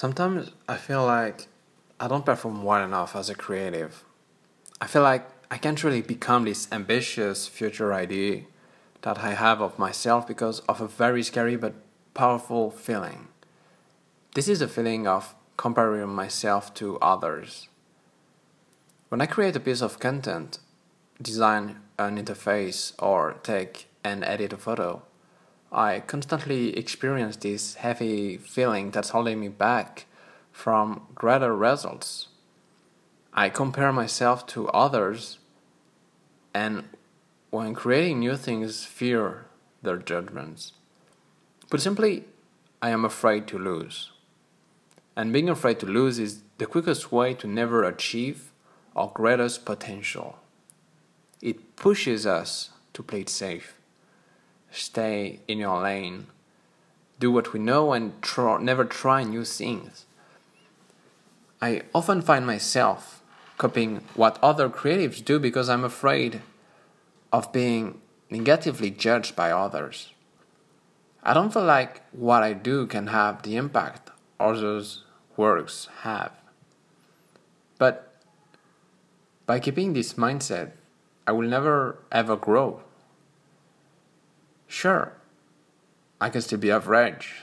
Sometimes I feel like I don't perform well enough as a creative. I feel like I can't really become this ambitious future idea that I have of myself because of a very scary but powerful feeling. This is a feeling of comparing myself to others. When I create a piece of content, design an interface, or take and edit a photo, I constantly experience this heavy feeling that's holding me back from greater results. I compare myself to others and when creating new things fear their judgments. But simply, I am afraid to lose. And being afraid to lose is the quickest way to never achieve our greatest potential. It pushes us to play it safe stay in your lane, do what we know, and try, never try new things. I often find myself copying what other creatives do because I'm afraid of being negatively judged by others. I don't feel like what I do can have the impact others' works have. But by keeping this mindset, I will never ever grow. Sure, I can still be average,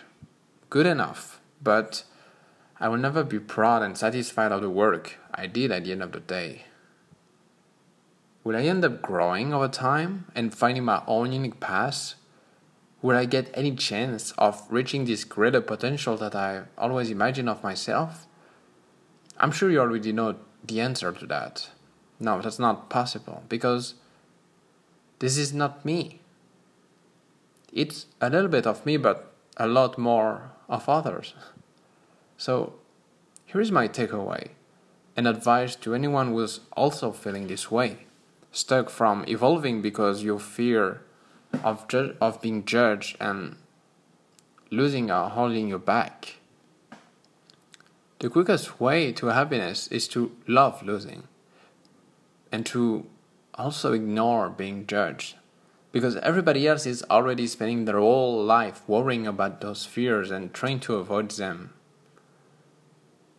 good enough, but I will never be proud and satisfied of the work I did at the end of the day. Will I end up growing over time and finding my own unique path? Will I get any chance of reaching this greater potential that I always imagine of myself? I'm sure you already know the answer to that. No, that's not possible because this is not me. It's a little bit of me, but a lot more of others. So, here is my takeaway and advice to anyone who's also feeling this way, stuck from evolving because you fear of, ju- of being judged and losing or holding you back. The quickest way to happiness is to love losing and to also ignore being judged because everybody else is already spending their whole life worrying about those fears and trying to avoid them.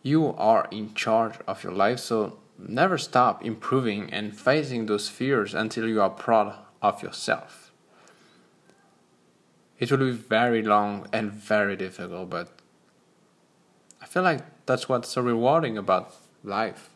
You are in charge of your life, so never stop improving and facing those fears until you are proud of yourself. It will be very long and very difficult, but I feel like that's what's so rewarding about life.